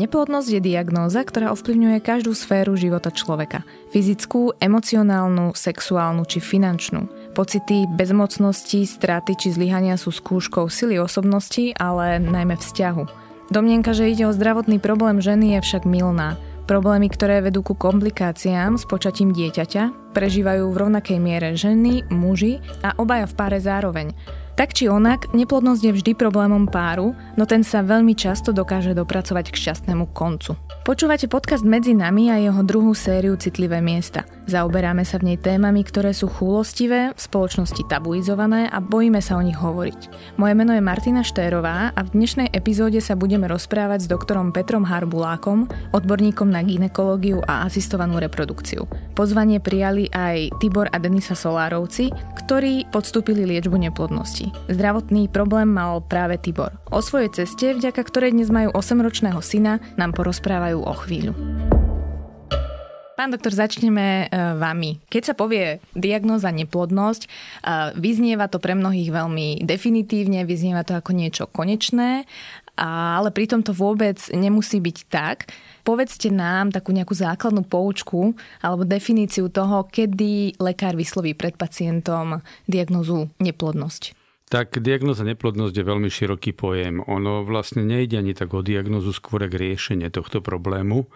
Neplodnosť je diagnóza, ktorá ovplyvňuje každú sféru života človeka. Fyzickú, emocionálnu, sexuálnu či finančnú. Pocity bezmocnosti, straty či zlyhania sú skúškou sily osobnosti, ale najmä vzťahu. Domnienka, že ide o zdravotný problém ženy je však milná. Problémy, ktoré vedú ku komplikáciám s počatím dieťaťa, prežívajú v rovnakej miere ženy, muži a obaja v páre zároveň. Tak či onak, neplodnosť je vždy problémom páru, no ten sa veľmi často dokáže dopracovať k šťastnému koncu. Počúvate podcast Medzi nami a jeho druhú sériu Citlivé miesta. Zaoberáme sa v nej témami, ktoré sú chúlostivé, v spoločnosti tabuizované a bojíme sa o nich hovoriť. Moje meno je Martina Štérová a v dnešnej epizóde sa budeme rozprávať s doktorom Petrom Harbulákom, odborníkom na ginekológiu a asistovanú reprodukciu. Pozvanie prijali aj Tibor a Denisa Solárovci, ktorí podstúpili liečbu neplodnosti. Zdravotný problém mal práve Tibor. O svojej ceste, vďaka ktorej dnes majú 8-ročného syna, nám porozprávajú o chvíľu. Pán doktor, začneme uh, vami. Keď sa povie diagnóza neplodnosť, uh, vyznieva to pre mnohých veľmi definitívne, vyznieva to ako niečo konečné, ale pritom to vôbec nemusí byť tak. Povedzte nám takú nejakú základnú poučku alebo definíciu toho, kedy lekár vysloví pred pacientom diagnózu neplodnosť. Tak diagnoza neplodnosť je veľmi široký pojem. Ono vlastne nejde ani tak o diagnozu, skôr k riešenie tohto problému.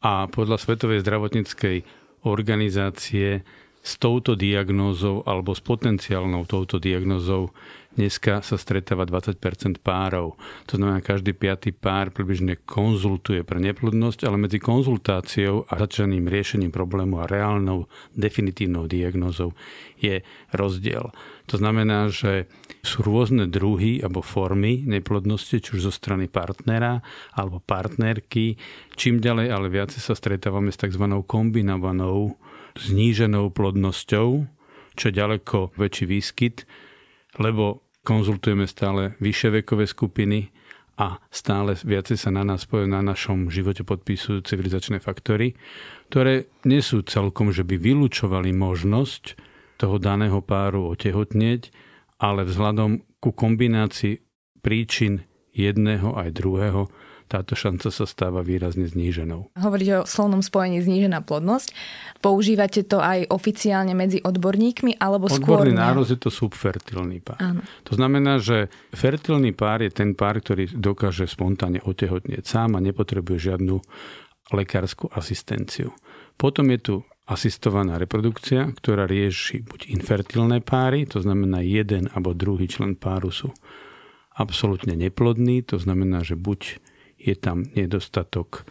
A podľa Svetovej zdravotníckej organizácie s touto diagnózou alebo s potenciálnou touto diagnózou Dneska sa stretáva 20% párov. To znamená, každý piatý pár približne konzultuje pre neplodnosť, ale medzi konzultáciou a začaným riešením problému a reálnou definitívnou diagnózou je rozdiel. To znamená, že sú rôzne druhy alebo formy neplodnosti, či už zo strany partnera alebo partnerky. Čím ďalej ale viacej sa stretávame s tzv. kombinovanou zníženou plodnosťou, čo je ďaleko väčší výskyt, lebo konzultujeme stále vyššie vekové skupiny a stále viacej sa na nás na našom živote podpisujú civilizačné faktory, ktoré nie sú celkom, že by vylúčovali možnosť toho daného páru otehotnieť, ale vzhľadom ku kombinácii príčin jedného aj druhého táto šanca sa stáva výrazne zníženou. Hovoríte o slovnom spojení znížená plodnosť. Používate to aj oficiálne medzi odborníkmi alebo skôr... Odborný nároz je to subfertilný pár. Áno. To znamená, že fertilný pár je ten pár, ktorý dokáže spontánne otehotnieť sám a nepotrebuje žiadnu lekárskú asistenciu. Potom je tu asistovaná reprodukcia, ktorá rieši buď infertilné páry, to znamená jeden alebo druhý člen páru sú absolútne neplodní, to znamená, že buď je tam nedostatok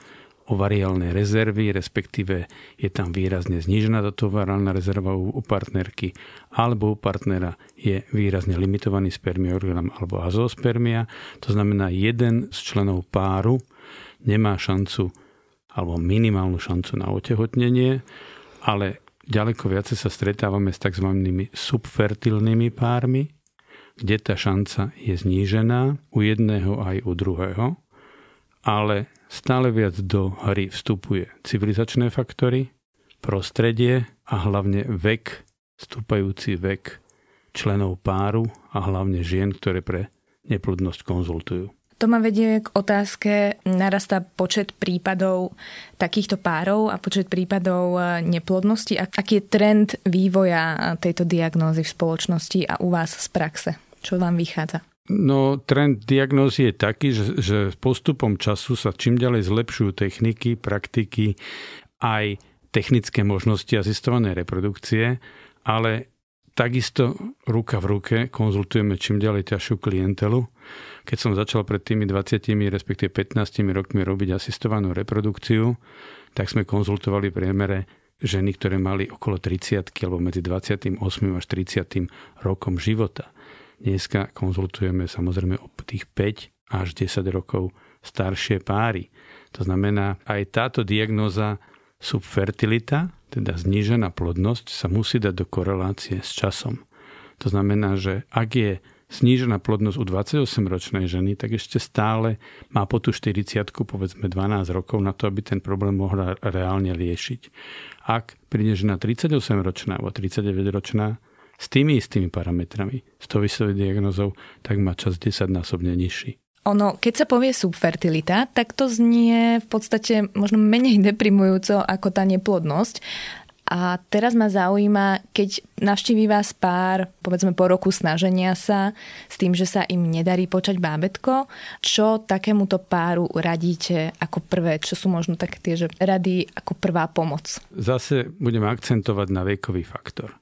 ovariálnej rezervy, respektíve je tam výrazne znížená táto ovariálna rezerva u, u partnerky, alebo u partnera je výrazne limitovaný spermiogram alebo azospermia. To znamená, jeden z členov páru nemá šancu alebo minimálnu šancu na otehotnenie, ale ďaleko viacej sa stretávame s tzv. subfertilnými pármi, kde tá šanca je znížená u jedného aj u druhého ale stále viac do hry vstupuje civilizačné faktory, prostredie a hlavne vek, stúpajúci vek členov páru a hlavne žien, ktoré pre neplodnosť konzultujú. To ma vedie k otázke, narastá počet prípadov takýchto párov a počet prípadov e, neplodnosti. Aký je trend vývoja tejto diagnózy v spoločnosti a u vás z praxe? Čo vám vychádza? No, trend diagnózy je taký, že, že postupom času sa čím ďalej zlepšujú techniky, praktiky, aj technické možnosti asistovanej reprodukcie, ale takisto ruka v ruke konzultujeme čím ďalej ťažšiu klientelu. Keď som začal pred tými 20, respektíve 15 rokmi robiť asistovanú reprodukciu, tak sme konzultovali v priemere ženy, ktoré mali okolo 30 alebo medzi 28 až 30 rokom života. Dneska konzultujeme samozrejme o tých 5 až 10 rokov staršie páry. To znamená, aj táto diagnoza subfertilita, teda znížená plodnosť, sa musí dať do korelácie s časom. To znamená, že ak je snížená plodnosť u 28-ročnej ženy, tak ešte stále má po tú 40 povedzme 12 rokov na to, aby ten problém mohla reálne riešiť. Ak príde žena 38-ročná alebo 39-ročná, s tými istými parametrami, s tou vysovou diagnozou, tak má čas 10-násobne nižší. Ono, keď sa povie subfertilita, tak to znie v podstate možno menej deprimujúco ako tá neplodnosť. A teraz ma zaujíma, keď navštíví vás pár, povedzme po roku snaženia sa, s tým, že sa im nedarí počať bábetko, čo takémuto páru radíte ako prvé? Čo sú možno také tie že rady ako prvá pomoc? Zase budeme akcentovať na vekový faktor.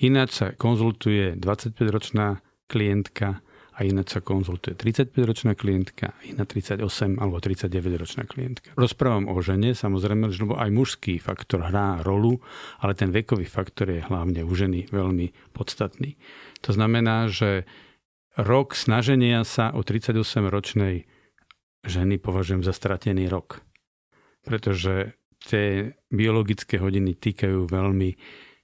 Ináč sa konzultuje 25-ročná klientka a ináč sa konzultuje 35-ročná klientka, iná 38 alebo 39-ročná klientka. Rozprávam o žene, samozrejme, lebo aj mužský faktor hrá rolu, ale ten vekový faktor je hlavne u ženy veľmi podstatný. To znamená, že rok snaženia sa o 38-ročnej ženy považujem za stratený rok. Pretože tie biologické hodiny týkajú veľmi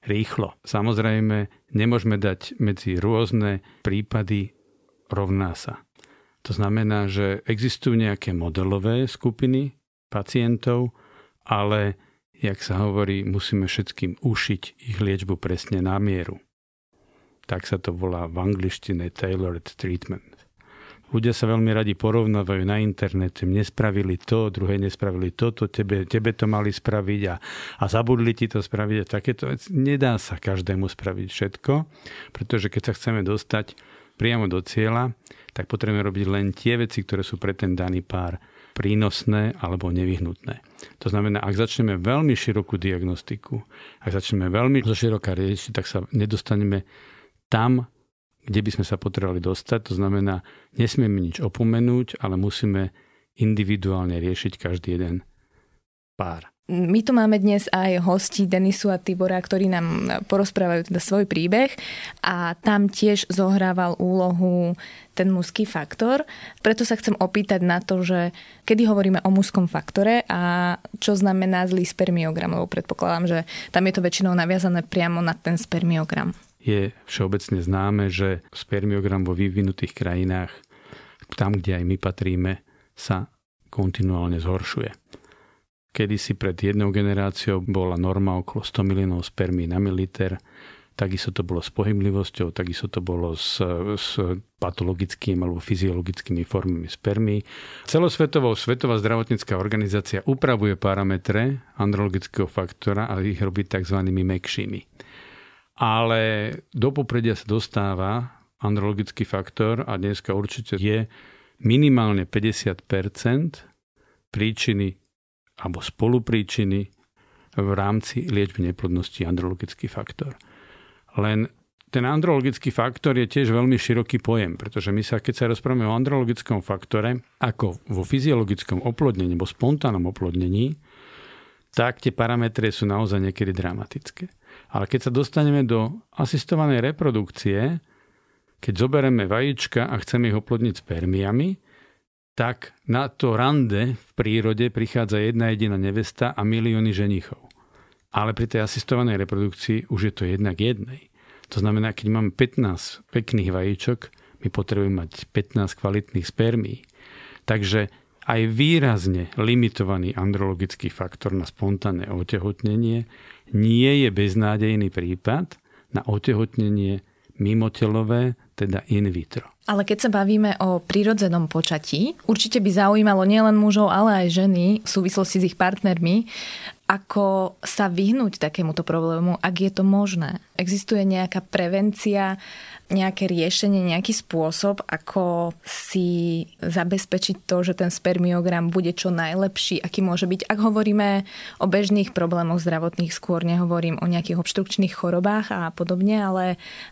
rýchlo. Samozrejme, nemôžeme dať medzi rôzne prípady rovná sa. To znamená, že existujú nejaké modelové skupiny pacientov, ale, jak sa hovorí, musíme všetkým ušiť ich liečbu presne na mieru. Tak sa to volá v angličtine tailored treatment. Ľudia sa veľmi radi porovnávajú na internete. Nespravili to, druhé nespravili toto, tebe, tebe to mali spraviť a, a zabudli ti to spraviť. A takéto nedá sa každému spraviť všetko, pretože keď sa chceme dostať priamo do cieľa, tak potrebujeme robiť len tie veci, ktoré sú pre ten daný pár prínosné alebo nevyhnutné. To znamená, ak začneme veľmi širokú diagnostiku, ak začneme veľmi široká riešiť, tak sa nedostaneme tam, kde by sme sa potrebovali dostať. To znamená, nesmieme nič opomenúť, ale musíme individuálne riešiť každý jeden pár. My tu máme dnes aj hosti Denisu a Tibora, ktorí nám porozprávajú teda svoj príbeh a tam tiež zohrával úlohu ten mužský faktor. Preto sa chcem opýtať na to, že kedy hovoríme o mužskom faktore a čo znamená zlý spermiogram, lebo predpokladám, že tam je to väčšinou naviazané priamo na ten spermiogram. Je všeobecne známe, že spermiogram vo vyvinutých krajinách, tam, kde aj my patríme, sa kontinuálne zhoršuje Kedysi pred jednou generáciou bola norma okolo 100 miliónov spermí na mililiter. Takisto to bolo s pohyblivosťou, takisto to bolo s, s patologickými alebo fyziologickými formami spermí. Celosvetovo Svetová zdravotnícká organizácia upravuje parametre andrologického faktora a ich robí tzv. mekšími. Ale do popredia sa dostáva andrologický faktor a dneska určite je minimálne 50% príčiny alebo spolupríčiny v rámci liečby neplodnosti andrologický faktor. Len ten andrologický faktor je tiež veľmi široký pojem, pretože my sa, keď sa rozprávame o andrologickom faktore, ako vo fyziologickom oplodnení alebo spontánnom oplodnení, tak tie parametre sú naozaj niekedy dramatické. Ale keď sa dostaneme do asistovanej reprodukcie, keď zoberieme vajíčka a chceme ich oplodniť spermiami, tak na to rande v prírode prichádza jedna jediná nevesta a milióny ženichov. Ale pri tej asistovanej reprodukcii už je to jednak jednej. To znamená, keď máme 15 pekných vajíčok, my potrebujeme mať 15 kvalitných spermí. Takže aj výrazne limitovaný andrologický faktor na spontánne otehotnenie nie je beznádejný prípad na otehotnenie mimotelové, teda in vitro. Ale keď sa bavíme o prírodzenom počatí, určite by zaujímalo nielen mužov, ale aj ženy v súvislosti s ich partnermi, ako sa vyhnúť takémuto problému, ak je to možné. Existuje nejaká prevencia, nejaké riešenie, nejaký spôsob, ako si zabezpečiť to, že ten spermiogram bude čo najlepší, aký môže byť. Ak hovoríme o bežných problémoch zdravotných, skôr nehovorím o nejakých obštrukčných chorobách a podobne, ale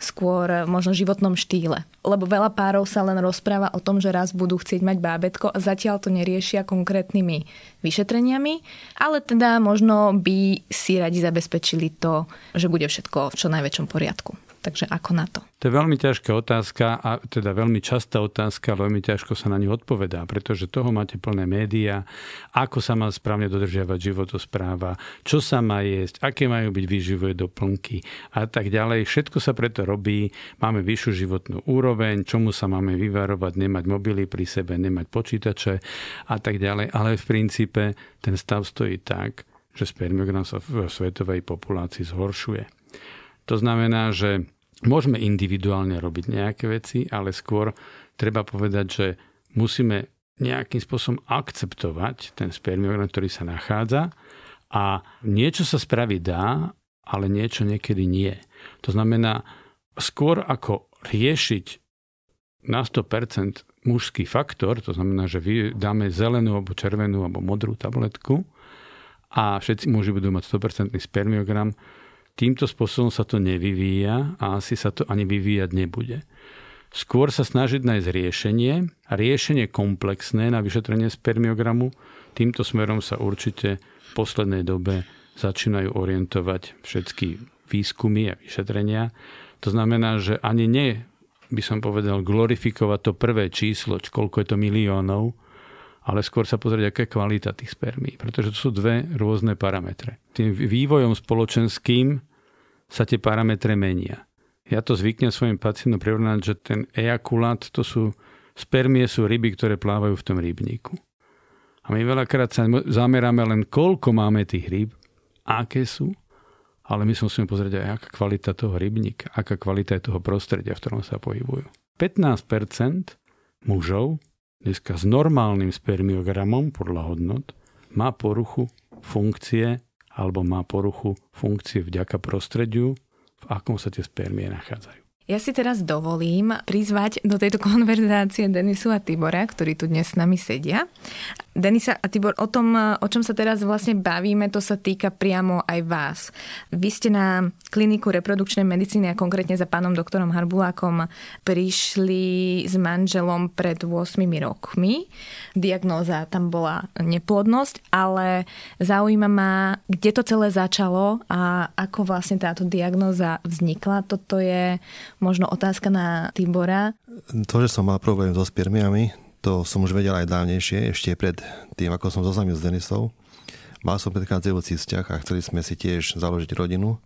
skôr možno životnom štýle. Lebo veľa párov sa len rozpráva o tom, že raz budú chcieť mať bábetko a zatiaľ to neriešia konkrétnymi vyšetreniami, ale teda možno by si radi zabezpečili to, že bude všetko v čo najväčšom poriadku. Takže ako na to? To je veľmi ťažká otázka a teda veľmi častá otázka, ale veľmi ťažko sa na ňu odpovedá, pretože toho máte plné médiá, ako sa má správne dodržiavať životospráva, čo sa má jesť, aké majú byť výživové doplnky a tak ďalej. Všetko sa preto robí, máme vyššiu životnú úroveň, čomu sa máme vyvarovať, nemať mobily pri sebe, nemať počítače a tak ďalej. Ale v princípe ten stav stojí tak, že spermiogram sa v svetovej populácii zhoršuje. To znamená, že Môžeme individuálne robiť nejaké veci, ale skôr treba povedať, že musíme nejakým spôsobom akceptovať ten spermiogram, ktorý sa nachádza a niečo sa spraviť dá, ale niečo niekedy nie. To znamená, skôr ako riešiť na 100% mužský faktor, to znamená, že vy dáme zelenú alebo červenú alebo modrú tabletku a všetci muži budú mať 100% spermiogram, týmto spôsobom sa to nevyvíja a asi sa to ani vyvíjať nebude. Skôr sa snažiť nájsť riešenie riešenie komplexné na vyšetrenie spermiogramu. Týmto smerom sa určite v poslednej dobe začínajú orientovať všetky výskumy a vyšetrenia. To znamená, že ani nie by som povedal, glorifikovať to prvé číslo, koľko je to miliónov, ale skôr sa pozrieť, aká je kvalita tých spermí. Pretože to sú dve rôzne parametre. Tým vývojom spoločenským sa tie parametre menia. Ja to zvyknem svojim pacientom prirovnať, že ten ejakulát, to sú, spermie sú ryby, ktoré plávajú v tom rybníku. A my veľakrát sa zameráme len, koľko máme tých ryb, aké sú, ale my sa musíme pozrieť aj, aká kvalita toho rybníka, aká kvalita je toho prostredia, v ktorom sa pohybujú. 15% mužov dneska s normálnym spermiogramom podľa hodnot má poruchu funkcie alebo má poruchu funkcie vďaka prostrediu, v akom sa tie spermie nachádzajú. Ja si teraz dovolím prizvať do tejto konverzácie Denisu a Tibora, ktorí tu dnes s nami sedia. Denisa a Tibor, o tom, o čom sa teraz vlastne bavíme, to sa týka priamo aj vás. Vy ste na kliniku reprodukčnej medicíny a konkrétne za pánom doktorom Harbulákom prišli s manželom pred 8 rokmi. Diagnóza tam bola neplodnosť, ale zaujíma ma, kde to celé začalo a ako vlastne táto diagnóza vznikla. Toto je možno otázka na Tibora. To, že som mal problém so spermiami, to som už vedel aj dávnejšie, ešte pred tým, ako som zoznámil s Denisou. Mal som predchádzajúci vzťah a chceli sme si tiež založiť rodinu,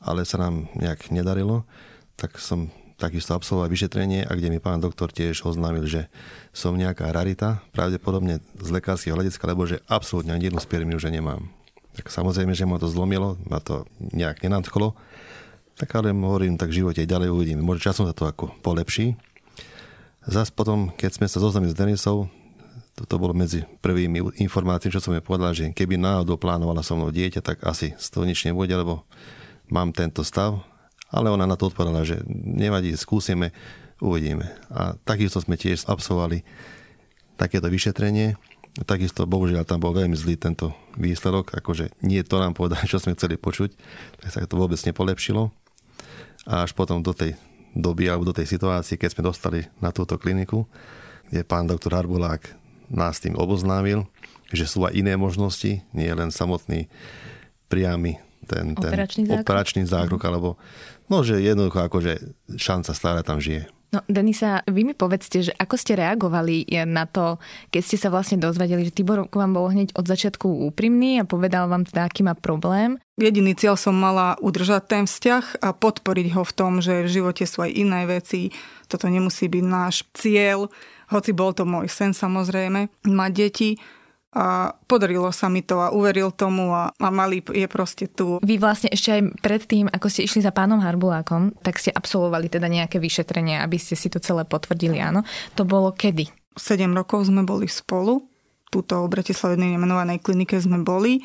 ale sa nám nejak nedarilo, tak som takisto absolvoval vyšetrenie a kde mi pán doktor tiež oznámil, že som nejaká rarita, pravdepodobne z lekárskeho hľadiska, lebo že absolútne ani jednu spermiu že nemám. Tak samozrejme, že ma to zlomilo, ma to nejak nenadchlo, tak ale hovorím, tak v živote ďalej uvidím. Možno časom sa to ako polepší. Zas potom, keď sme sa zoznamili s Denisou, toto bolo medzi prvými informáciami, čo som jej povedal, že keby náhodou plánovala so mnou dieťa, tak asi z toho nič nebude, lebo mám tento stav. Ale ona na to odpovedala, že nevadí, skúsime, uvidíme. A takisto sme tiež absolvovali takéto vyšetrenie. Takisto, bohužiaľ, tam bol veľmi zlý tento výsledok, akože nie to nám povedať, čo sme chceli počuť, tak sa to vôbec nepolepšilo. A až potom do tej doby alebo do tej situácie, keď sme dostali na túto kliniku, kde pán doktor Harbulák nás tým oboznámil, že sú aj iné možnosti, nie len samotný priamy ten, ten operačný zákrok, operačný zákrok mm. alebo no, že jednoducho akože šanca stále tam žije. No, Denisa, vy mi povedzte, že ako ste reagovali na to, keď ste sa vlastne dozvedeli, že Tibor vám bol hneď od začiatku úprimný a povedal vám teda, aký má problém. Jediný cieľ som mala udržať ten vzťah a podporiť ho v tom, že v živote sú aj iné veci. Toto nemusí byť náš cieľ, hoci bol to môj sen samozrejme, mať deti a podarilo sa mi to a uveril tomu a, a malý je proste tu. Vy vlastne ešte aj predtým, ako ste išli za pánom Harbulákom, tak ste absolvovali teda nejaké vyšetrenie, aby ste si to celé potvrdili, áno. To bolo kedy? 7 rokov sme boli spolu. Tuto v Bratislavnej nemenovanej klinike sme boli.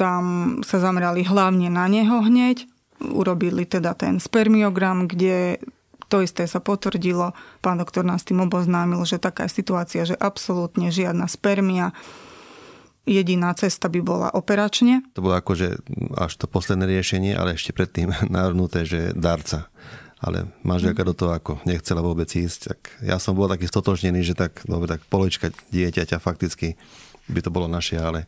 Tam sa zamerali hlavne na neho hneď. Urobili teda ten spermiogram, kde to isté sa potvrdilo. Pán doktor nás tým oboznámil, že taká je situácia, že absolútne žiadna spermia. Jediná cesta by bola operačne. To bolo akože až to posledné riešenie, ale ešte predtým navrhnuté, že darca ale manželka do toho ako nechcela vôbec ísť, tak ja som bol taký stotožnený, že tak, dobre, tak polovička dieťaťa fakticky by to bolo naše, ale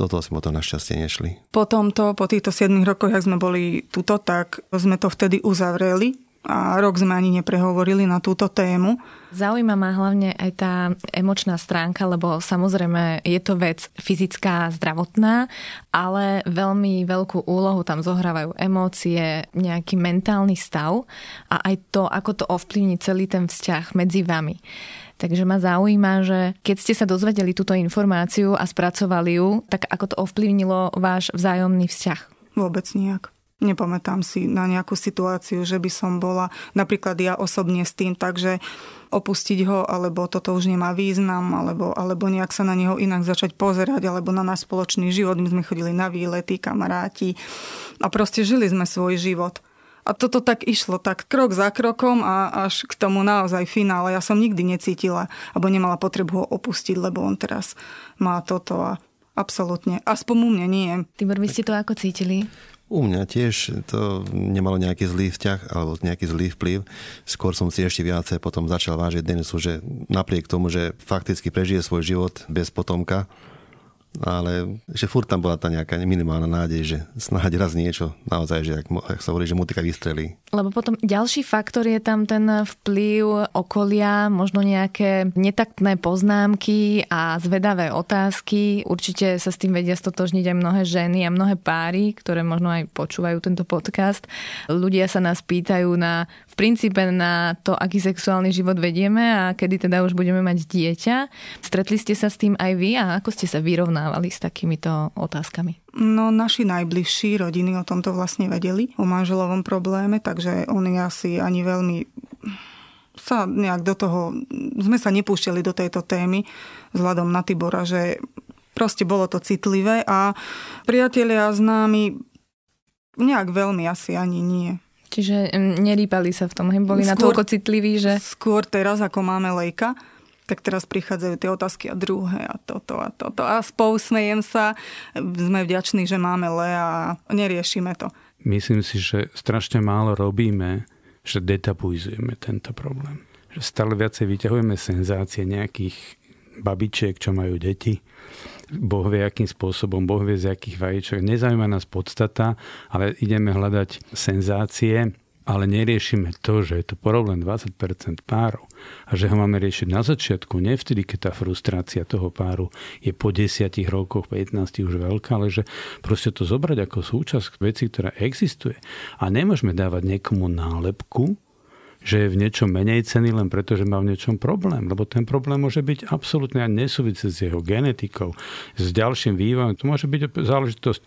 do toho sme to našťastie nešli. Po tomto, po týchto 7 rokoch, ak sme boli tuto, tak sme to vtedy uzavreli a rok sme ani neprehovorili na túto tému. Zaujíma ma hlavne aj tá emočná stránka, lebo samozrejme je to vec fyzická, zdravotná, ale veľmi veľkú úlohu tam zohrávajú emócie, nejaký mentálny stav a aj to, ako to ovplyvní celý ten vzťah medzi vami. Takže ma zaujíma, že keď ste sa dozvedeli túto informáciu a spracovali ju, tak ako to ovplyvnilo váš vzájomný vzťah? Vôbec nejak. Nepamätám si na nejakú situáciu, že by som bola napríklad ja osobne s tým, takže opustiť ho, alebo toto už nemá význam, alebo, alebo nejak sa na neho inak začať pozerať, alebo na náš spoločný život. My sme chodili na výlety, kamaráti a proste žili sme svoj život. A toto tak išlo, tak krok za krokom a až k tomu naozaj finále. Ja som nikdy necítila, alebo nemala potrebu ho opustiť, lebo on teraz má toto a absolútne. Aspoň u mňa nie. Tibor, vy ste to ako cítili? U mňa tiež to nemalo nejaký zlý vzťah alebo nejaký zlý vplyv. Skôr som si ešte viacej potom začal vážiť Denisu, že napriek tomu, že fakticky prežije svoj život bez potomka, ale že furt tam bola tá nejaká minimálna nádej, že snáď raz niečo naozaj, že ak, ak sa hovorí, že mutika vystrelí. Lebo potom ďalší faktor je tam ten vplyv okolia, možno nejaké netaktné poznámky a zvedavé otázky. Určite sa s tým vedia stotožniť aj mnohé ženy a mnohé páry, ktoré možno aj počúvajú tento podcast. Ľudia sa nás pýtajú na princípe na to, aký sexuálny život vedieme a kedy teda už budeme mať dieťa. Stretli ste sa s tým aj vy a ako ste sa vyrovnávali s takýmito otázkami? No naši najbližší rodiny o tomto vlastne vedeli, o manželovom probléme, takže oni asi ani veľmi sa nejak do toho, sme sa nepúšťali do tejto témy vzhľadom na Tibora, že proste bolo to citlivé a priatelia s nami nejak veľmi asi ani nie. Čiže nerýpali sa v tom, hej? boli skôr, natoľko citliví, že... Skôr teraz, ako máme lejka, tak teraz prichádzajú tie otázky a druhé a toto a toto. A spousmejem sa, sme vďační, že máme le a neriešime to. Myslím si, že strašne málo robíme, že detabuizujeme tento problém. Že stále viacej vyťahujeme senzácie nejakých babičiek, čo majú deti Boh vie, akým spôsobom, Boh vie, z akých vajíčok. Nezaujíma nás podstata, ale ideme hľadať senzácie, ale neriešime to, že je to problém 20% párov a že ho máme riešiť na začiatku, nie vtedy, keď tá frustrácia toho páru je po 10 rokoch, 15 už veľká, ale že proste to zobrať ako súčasť veci, ktorá existuje. A nemôžeme dávať niekomu nálepku, že je v niečom menej ceny len preto, že má v niečom problém. Lebo ten problém môže byť absolútne nesúvisí s jeho genetikou, s ďalším vývojom. To môže byť záležitosť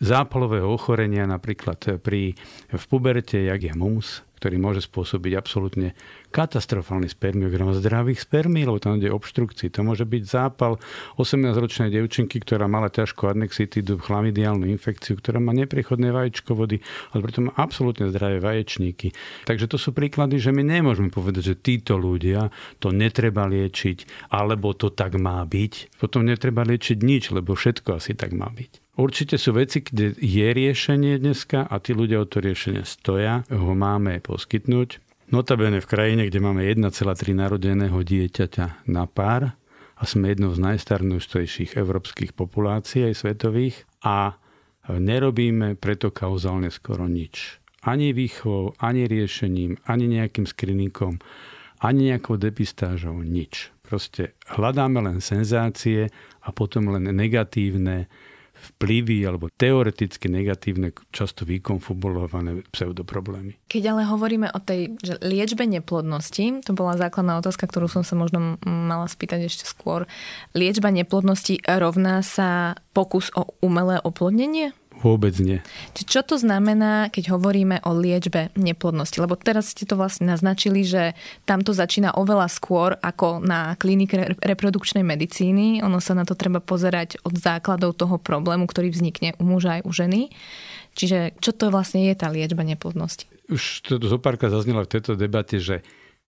zápalového ochorenia napríklad pri, v puberte, jak je mus, ktorý môže spôsobiť absolútne katastrofálny spermiogram zdravých spermí, lebo tam ide obštrukcii. To môže byť zápal 18-ročnej devčinky, ktorá mala ťažkú adnexitidu, chlamidiálnu infekciu, ktorá má nepriechodné vajíčkovody, ale pritom má absolútne zdravé vaječníky. Takže to sú príklady, že my nemôžeme povedať, že títo ľudia to netreba liečiť, alebo to tak má byť. Potom netreba liečiť nič, lebo všetko asi tak má byť. Určite sú veci, kde je riešenie dneska a tí ľudia o to riešenie stoja, ho máme poskytnúť. Notabene v krajine, kde máme 1,3 narodeného dieťaťa na pár a sme jednou z najstarnústejších európskych populácií aj svetových a nerobíme preto kauzálne skoro nič. Ani výchovou, ani riešením, ani nejakým screeningom, ani nejakou depistážou, nič. Proste hľadáme len senzácie a potom len negatívne vplyvy alebo teoreticky negatívne, často vykonfubulované pseudoproblémy. Keď ale hovoríme o tej že liečbe neplodnosti, to bola základná otázka, ktorú som sa možno mala spýtať ešte skôr. Liečba neplodnosti rovná sa pokus o umelé oplodnenie? Vôbec nie. Či čo to znamená, keď hovoríme o liečbe neplodnosti? Lebo teraz ste to vlastne naznačili, že tam to začína oveľa skôr ako na klinike reprodukčnej medicíny. Ono sa na to treba pozerať od základov toho problému, ktorý vznikne u muža aj u ženy. Čiže čo to vlastne je tá liečba neplodnosti? Už to zo párka zaznelo v tejto debate, že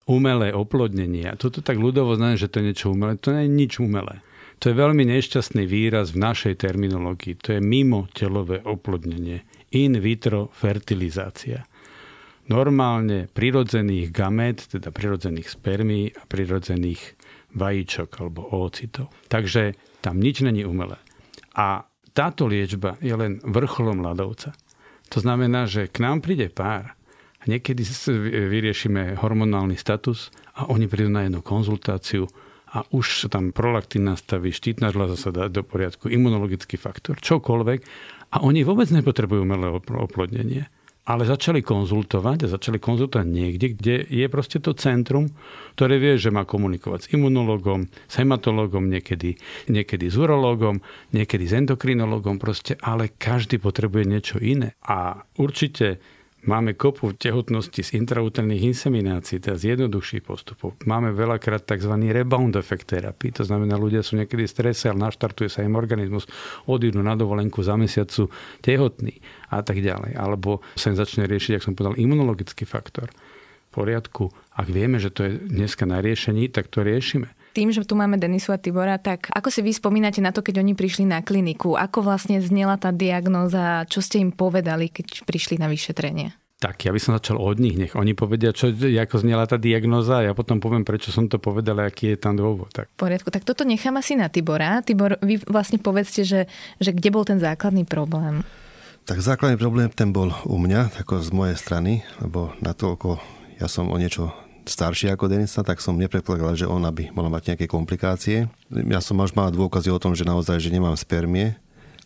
umelé oplodnenie, toto tak ľudovo znamená, že to je niečo umelé, to nie je nič umelé. To je veľmi nešťastný výraz v našej terminológii. To je mimo telové oplodnenie. In vitro fertilizácia. Normálne prirodzených gamet, teda prirodzených spermí a prirodzených vajíčok alebo oocitov. Takže tam nič není umelé. A táto liečba je len vrcholom ľadovca. To znamená, že k nám príde pár a niekedy vyriešime hormonálny status a oni prídu na jednu konzultáciu a už sa tam prolaktín nastaví, štítna žľaza sa dá do poriadku, imunologický faktor, čokoľvek a oni vôbec nepotrebujú umelé oplodnenie. ale začali konzultovať a začali konzultovať niekde, kde je proste to centrum, ktoré vie, že má komunikovať s imunologom, s hematologom, niekedy, niekedy s urologom, niekedy s endokrinologom, proste, ale každý potrebuje niečo iné. A určite Máme kopu tehotnosti z intrauterných inseminácií, teda z jednoduchších postupov. Máme veľakrát tzv. rebound efekt terapii, to znamená, ľudia sú niekedy v strese, ale naštartuje sa im organizmus, odídu na dovolenku za mesiacu tehotný a tak ďalej. Alebo sa im začne riešiť, ak som povedal, imunologický faktor. V poriadku. Ak vieme, že to je dneska na riešení, tak to riešime tým, že tu máme Denisu a Tibora, tak ako si vy spomínate na to, keď oni prišli na kliniku? Ako vlastne znela tá diagnóza? Čo ste im povedali, keď prišli na vyšetrenie? Tak, ja by som začal od nich. Nech oni povedia, čo, ako znela tá diagnoza a ja potom poviem, prečo som to povedal a aký je tam dôvod. Tak. Poriadku, tak toto nechám asi na Tibora. Tibor, vy vlastne povedzte, že, že kde bol ten základný problém? Tak základný problém ten bol u mňa, ako z mojej strany, lebo na toľko ja som o niečo starší ako Denisa, tak som nepredpokladal, že ona by mala mať nejaké komplikácie. Ja som až mal dôkazy o tom, že naozaj, že nemám spermie,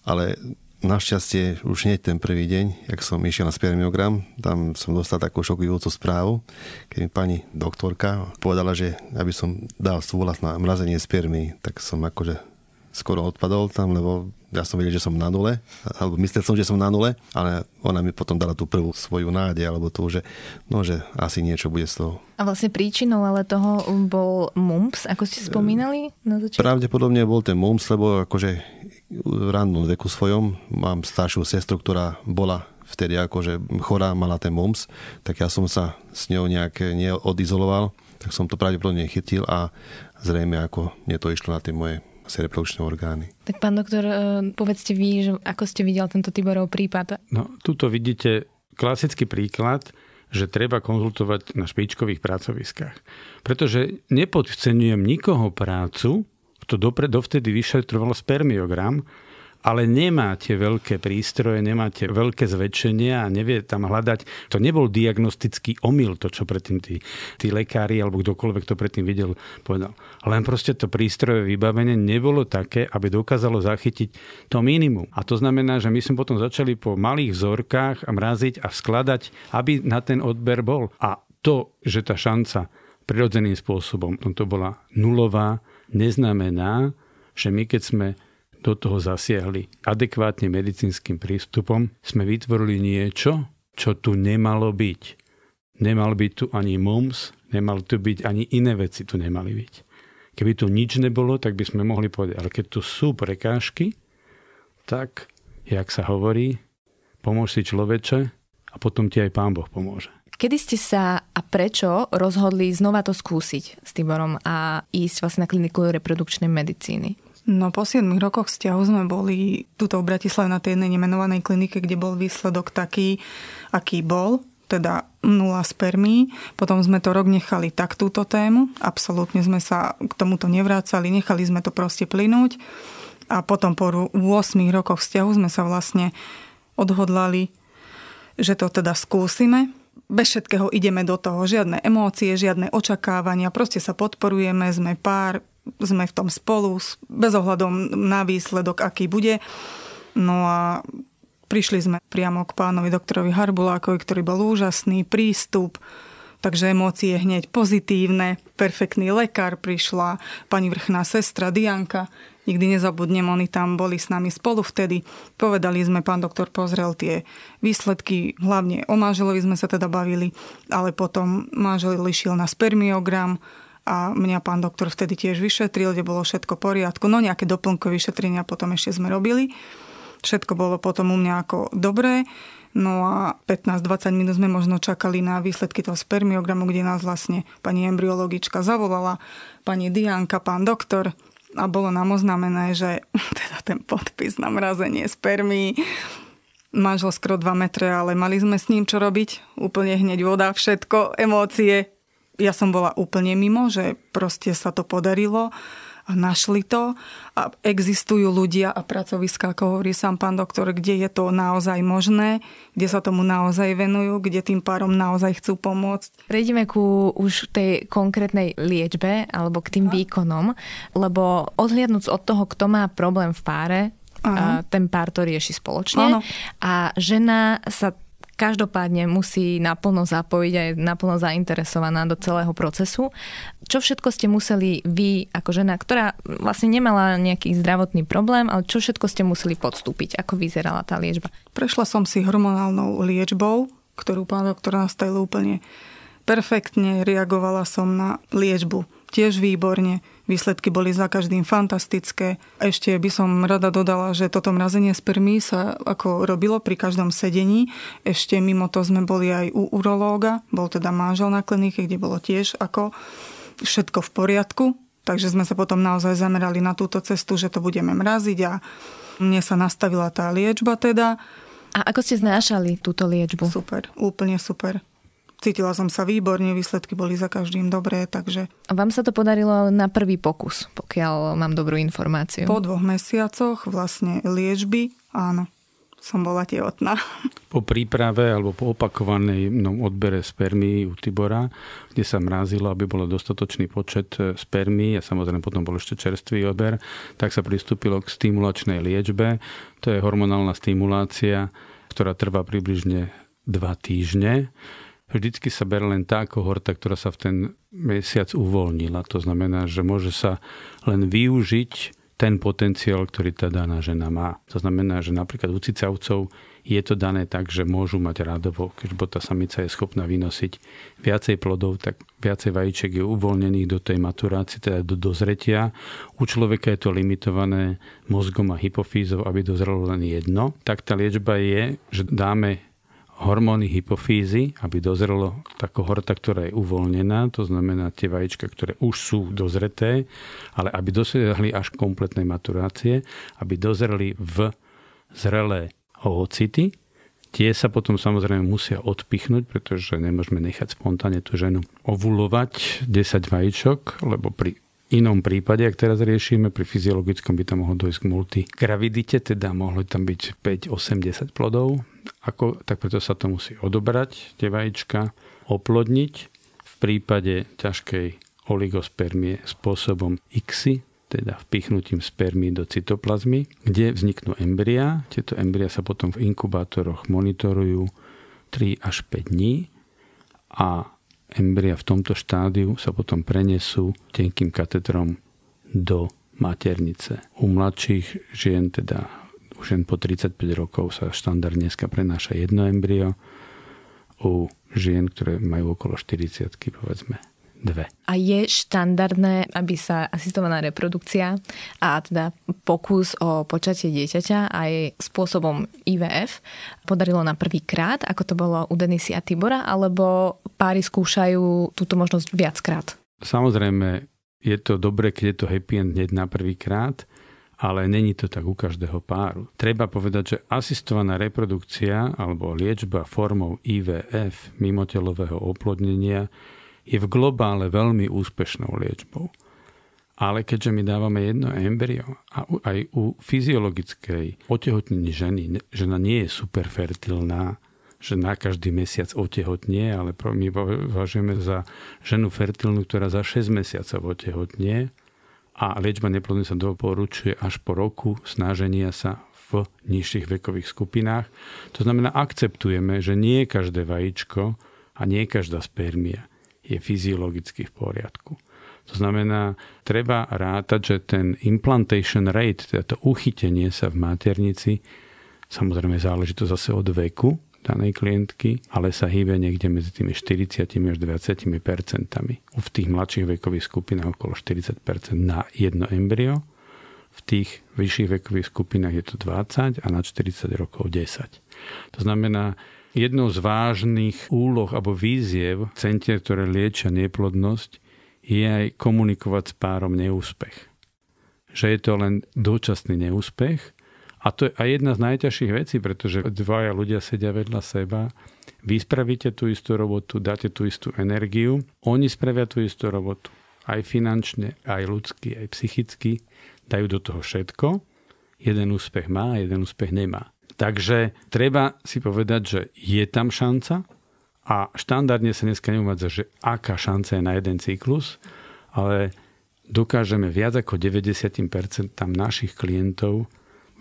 ale našťastie už nie ten prvý deň, jak som išiel na spermiogram, tam som dostal takú šokujúcu správu, keď mi pani doktorka povedala, že aby som dal súhlas na mrazenie spermy, tak som akože skoro odpadol tam, lebo ja som vedel, že som na nule, alebo myslel som, že som na nule, ale ona mi potom dala tú prvú svoju nádej, alebo tú, že, no, že asi niečo bude z toho. A vlastne príčinou ale toho bol mumps, ako ste spomínali na začiatku? Pravdepodobne bol ten mumps, lebo akože v rannom veku svojom mám staršiu sestru, ktorá bola vtedy akože chorá, mala ten mumps, tak ja som sa s ňou nejak neodizoloval, tak som to pravdepodobne chytil a zrejme ako mne to išlo na tie moje asi reprodukčné orgány. Tak pán doktor, e, povedzte vy, že ako ste videl tento Tiborov prípad? No, tuto vidíte klasický príklad, že treba konzultovať na špičkových pracoviskách. Pretože nepodceňujem nikoho prácu, kto dovtedy vyšetroval spermiogram, ale nemáte veľké prístroje, nemáte veľké zväčšenia a nevie tam hľadať. To nebol diagnostický omyl, to, čo predtým tí, tí lekári alebo kdokoľvek to predtým videl, povedal. Len proste to prístroje vybavenie nebolo také, aby dokázalo zachytiť to minimum. A to znamená, že my sme potom začali po malých vzorkách mraziť a skladať, aby na ten odber bol. A to, že tá šanca prirodzeným spôsobom, to bola nulová, neznamená, že my keď sme do toho zasiahli adekvátne medicínskym prístupom, sme vytvorili niečo, čo tu nemalo byť. Nemal byť tu ani MUMS, nemal tu byť ani iné veci tu nemali byť. Keby tu nič nebolo, tak by sme mohli povedať, ale keď tu sú prekážky, tak, jak sa hovorí, pomôž si človeče a potom ti aj Pán Boh pomôže. Kedy ste sa a prečo rozhodli znova to skúsiť s Tiborom a ísť vlastne na kliniku reprodukčnej medicíny? No po 7 rokoch vzťahu sme boli tuto v Bratislave na tej jednej nemenovanej klinike, kde bol výsledok taký, aký bol, teda nula spermí. Potom sme to rok nechali tak túto tému. Absolútne sme sa k tomuto nevrácali, nechali sme to proste plynúť. A potom po 8 rokoch vzťahu sme sa vlastne odhodlali, že to teda skúsime. Bez všetkého ideme do toho. Žiadne emócie, žiadne očakávania. Proste sa podporujeme, sme pár, sme v tom spolu, bez ohľadom na výsledok, aký bude. No a prišli sme priamo k pánovi doktorovi Harbulákovi, ktorý bol úžasný, prístup, takže emócie hneď pozitívne, perfektný lekár prišla, pani vrchná sestra Dianka, nikdy nezabudnem, oni tam boli s nami spolu vtedy. Povedali sme, pán doktor pozrel tie výsledky, hlavne o manželovi sme sa teda bavili, ale potom manžel lišiel na spermiogram, a mňa pán doktor vtedy tiež vyšetril, kde bolo všetko poriadku. No nejaké doplnkové vyšetrenia potom ešte sme robili. Všetko bolo potom u mňa ako dobré. No a 15-20 minút sme možno čakali na výsledky toho spermiogramu, kde nás vlastne pani embryologička zavolala, pani Dianka, pán doktor a bolo nám oznamené, že teda ten podpis na mrazenie spermí manžel skoro 2 metre, ale mali sme s ním čo robiť. Úplne hneď voda, všetko, emócie, ja som bola úplne mimo, že proste sa to podarilo a našli to a existujú ľudia a pracoviská, ako hovorí sám pán doktor, kde je to naozaj možné, kde sa tomu naozaj venujú, kde tým párom naozaj chcú pomôcť. Prejdeme ku už tej konkrétnej liečbe alebo k tým a? výkonom, lebo odhliadnúc od toho, kto má problém v páre, a ten pár to rieši spoločne. Ano. A žena sa každopádne musí naplno zapojiť a je naplno zainteresovaná do celého procesu. Čo všetko ste museli vy, ako žena, ktorá vlastne nemala nejaký zdravotný problém, ale čo všetko ste museli podstúpiť? Ako vyzerala tá liečba? Prešla som si hormonálnou liečbou, ktorú pán doktor nastavil úplne perfektne. Reagovala som na liečbu tiež výborne. Výsledky boli za každým fantastické. Ešte by som rada dodala, že toto mrazenie spermí sa ako robilo pri každom sedení. Ešte mimo to sme boli aj u urológa, bol teda manžel na klinike, kde bolo tiež ako všetko v poriadku. Takže sme sa potom naozaj zamerali na túto cestu, že to budeme mraziť a mne sa nastavila tá liečba teda. A ako ste znášali túto liečbu? Super, úplne super. Cítila som sa výborne, výsledky boli za každým dobré, takže... A vám sa to podarilo na prvý pokus, pokiaľ mám dobrú informáciu? Po dvoch mesiacoch vlastne liečby, áno, som bola tehotná. Po príprave alebo po opakovanej no, odbere spermí u Tibora, kde sa mrazilo, aby bolo dostatočný počet e, spermí a samozrejme potom bol ešte čerstvý odber, tak sa pristúpilo k stimulačnej liečbe. To je hormonálna stimulácia, ktorá trvá približne dva týždne vždycky sa berie len tá kohorta, ktorá sa v ten mesiac uvoľnila. To znamená, že môže sa len využiť ten potenciál, ktorý tá daná žena má. To znamená, že napríklad u cicavcov je to dané tak, že môžu mať rádovo, keď tá samica je schopná vynosiť viacej plodov, tak viacej vajíček je uvoľnených do tej maturácie, teda do dozretia. U človeka je to limitované mozgom a hypofízou, aby dozrelo len jedno. Tak tá liečba je, že dáme hormóny hypofízy, aby dozrelo tá kohorta, ktorá je uvoľnená, to znamená tie vajíčka, ktoré už sú dozreté, ale aby dosiahli až kompletnej maturácie, aby dozreli v zrelé ovocity. Tie sa potom samozrejme musia odpichnúť, pretože nemôžeme nechať spontánne tú ženu ovulovať 10 vajíčok, lebo pri inom prípade, ak teraz riešime, pri fyziologickom by tam mohlo dojsť k multigravidite, teda mohlo tam byť 5, 8, 10 plodov, ako, tak preto sa to musí odobrať, tie vajíčka, oplodniť v prípade ťažkej oligospermie spôsobom XY, teda vpichnutím spermí do cytoplazmy, kde vzniknú embria. Tieto embria sa potom v inkubátoroch monitorujú 3 až 5 dní a embria v tomto štádiu sa potom prenesú tenkým katetrom do maternice. U mladších žien, teda u žien po 35 rokov sa štandard dneska prenáša jedno embryo, u žien, ktoré majú okolo 40 povedzme dve. A je štandardné, aby sa asistovaná reprodukcia a teda pokus o počatie dieťaťa aj spôsobom IVF podarilo na prvý krát, ako to bolo u Denisy a Tibora, alebo páry skúšajú túto možnosť viackrát? Samozrejme, je to dobre, keď je to happy end hneď na prvý krát, ale není to tak u každého páru. Treba povedať, že asistovaná reprodukcia alebo liečba formou IVF mimotelového oplodnenia je v globále veľmi úspešnou liečbou. Ale keďže my dávame jedno embryo a aj u fyziologickej otehotnení ženy, žena nie je superfertilná, že na každý mesiac otehotnie, ale my považujeme za ženu fertilnú, ktorá za 6 mesiacov otehotnie a liečba neplodnosti sa doporučuje až po roku snaženia sa v nižších vekových skupinách. To znamená, akceptujeme, že nie každé vajíčko a nie každá spermia je fyziologicky v poriadku. To znamená, treba rátať, že ten implantation rate, teda to uchytenie sa v maternici, samozrejme záleží to zase od veku danej klientky, ale sa hýbe niekde medzi tými 40 až 20 percentami. V tých mladších vekových skupinách okolo 40% na jedno embryo, v tých vyšších vekových skupinách je to 20 a na 40 rokov 10. To znamená, Jednou z vážnych úloh alebo víziev centier, ktoré liečia neplodnosť, je aj komunikovať s párom neúspech. Že je to len dočasný neúspech a to je aj jedna z najťažších vecí, pretože dvaja ľudia sedia vedľa seba, vy spravíte tú istú robotu, dáte tú istú energiu, oni spravia tú istú robotu. Aj finančne, aj ľudsky, aj psychicky, dajú do toho všetko. Jeden úspech má, jeden úspech nemá. Takže treba si povedať, že je tam šanca a štandardne sa dneska neuvádza, že aká šanca je na jeden cyklus, ale dokážeme viac ako 90% tam našich klientov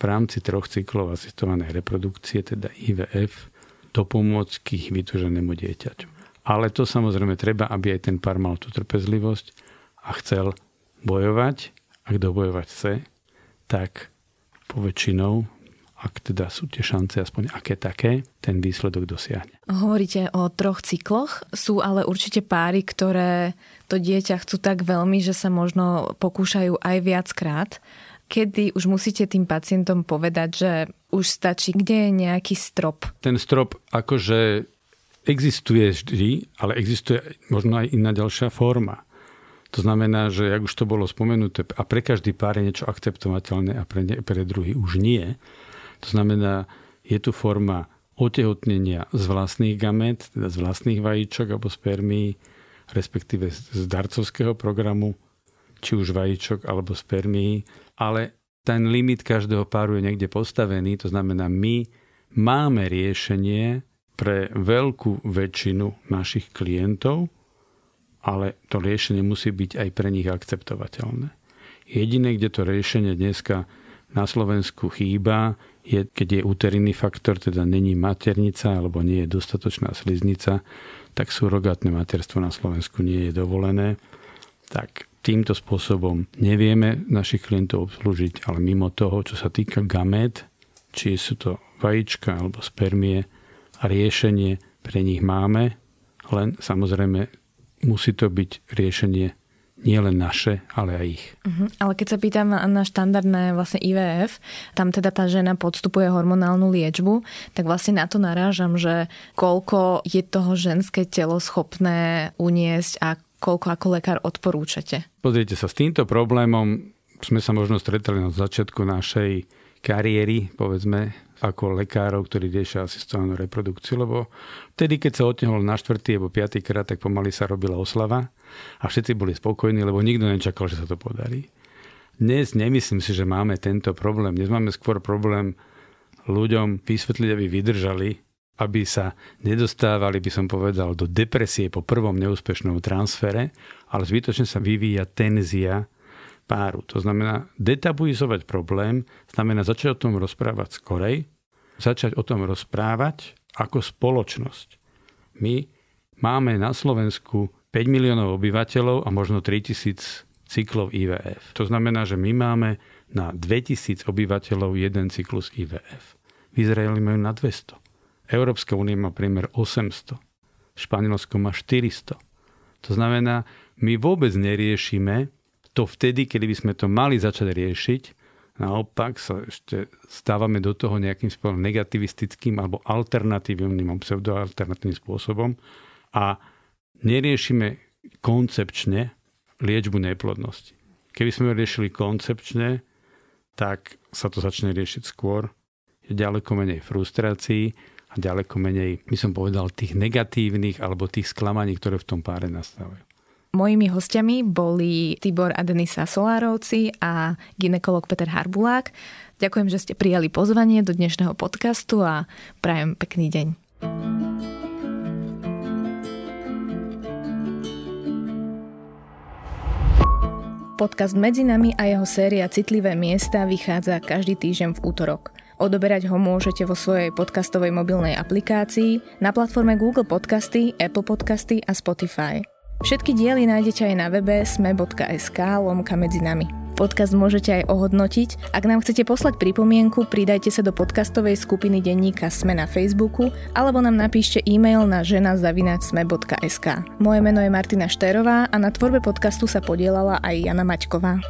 v rámci troch cyklov asistovanej reprodukcie, teda IVF, dopomôcť k ich vytuženému dieťaťu. Ale to samozrejme treba, aby aj ten pár mal tú trpezlivosť a chcel bojovať. A kto bojovať chce, tak poväčšinou ak teda sú tie šance aspoň aké také, ten výsledok dosiahne. Hovoríte o troch cykloch, sú ale určite páry, ktoré to dieťa chcú tak veľmi, že sa možno pokúšajú aj viackrát. Kedy už musíte tým pacientom povedať, že už stačí, kde je nejaký strop? Ten strop akože existuje vždy, ale existuje možno aj iná ďalšia forma. To znamená, že ak už to bolo spomenuté, a pre každý pár je niečo akceptovateľné a pre, ne, pre druhý už nie, to znamená, je tu forma otehotnenia z vlastných gamet, teda z vlastných vajíčok alebo spermí, respektíve z darcovského programu, či už vajíčok alebo spermí, ale ten limit každého páru je niekde postavený, to znamená, my máme riešenie pre veľkú väčšinu našich klientov, ale to riešenie musí byť aj pre nich akceptovateľné. Jediné, kde to riešenie dneska na Slovensku chýba, je, keď je úterinný faktor, teda není maternica alebo nie je dostatočná sliznica, tak surogátne materstvo na Slovensku nie je dovolené. Tak týmto spôsobom nevieme našich klientov obslúžiť, ale mimo toho, čo sa týka gamet, či sú to vajíčka alebo spermie, riešenie pre nich máme, len samozrejme musí to byť riešenie nie len naše, ale aj ich. Uh-huh. Ale keď sa pýtam na štandardné vlastne IVF, tam teda tá žena podstupuje hormonálnu liečbu, tak vlastne na to narážam, že koľko je toho ženské telo schopné uniesť a koľko ako lekár odporúčate. Pozrite sa, s týmto problémom sme sa možno stretali na začiatku našej kariéry, povedzme, ako lekárov, ktorí riešia asistovanú reprodukciu, lebo vtedy, keď sa odtiahol na štvrtý alebo piatý krát, tak pomaly sa robila oslava a všetci boli spokojní, lebo nikto nečakal, že sa to podarí. Dnes nemyslím si, že máme tento problém. Dnes máme skôr problém ľuďom vysvetliť, aby vydržali, aby sa nedostávali, by som povedal, do depresie po prvom neúspešnom transfere, ale zbytočne sa vyvíja tenzia páru. To znamená, detabuizovať problém znamená začať o tom rozprávať skorej, začať o tom rozprávať ako spoločnosť. My máme na Slovensku 5 miliónov obyvateľov a možno 3000 cyklov IVF. To znamená, že my máme na 2000 obyvateľov jeden cyklus IVF. V Izraeli majú na 200. Európska únia má priemer 800. Španielsko má 400. To znamená, my vôbec neriešime to vtedy, kedy by sme to mali začať riešiť, naopak sa ešte stávame do toho nejakým spôsobom negativistickým alebo alternatívnym, pseudoalternatívnym spôsobom a neriešime koncepčne liečbu neplodnosti. Keby sme riešili koncepčne, tak sa to začne riešiť skôr. Je ďaleko menej frustrácií a ďaleko menej, by som povedal, tých negatívnych alebo tých sklamaní, ktoré v tom páre nastávajú. Mojimi hostiami boli Tibor a Denisa Solárovci a ginekolog Peter Harbulák. Ďakujem, že ste prijali pozvanie do dnešného podcastu a prajem pekný deň. Podcast Medzi nami a jeho séria Citlivé miesta vychádza každý týždeň v útorok. Odoberať ho môžete vo svojej podcastovej mobilnej aplikácii na platforme Google Podcasty, Apple Podcasty a Spotify. Všetky diely nájdete aj na webe sme.sk lomka medzi nami. Podcast môžete aj ohodnotiť. Ak nám chcete poslať pripomienku, pridajte sa do podcastovej skupiny denníka Sme na Facebooku alebo nám napíšte e-mail na žena.sme.sk. Moje meno je Martina Šterová a na tvorbe podcastu sa podielala aj Jana Maťková.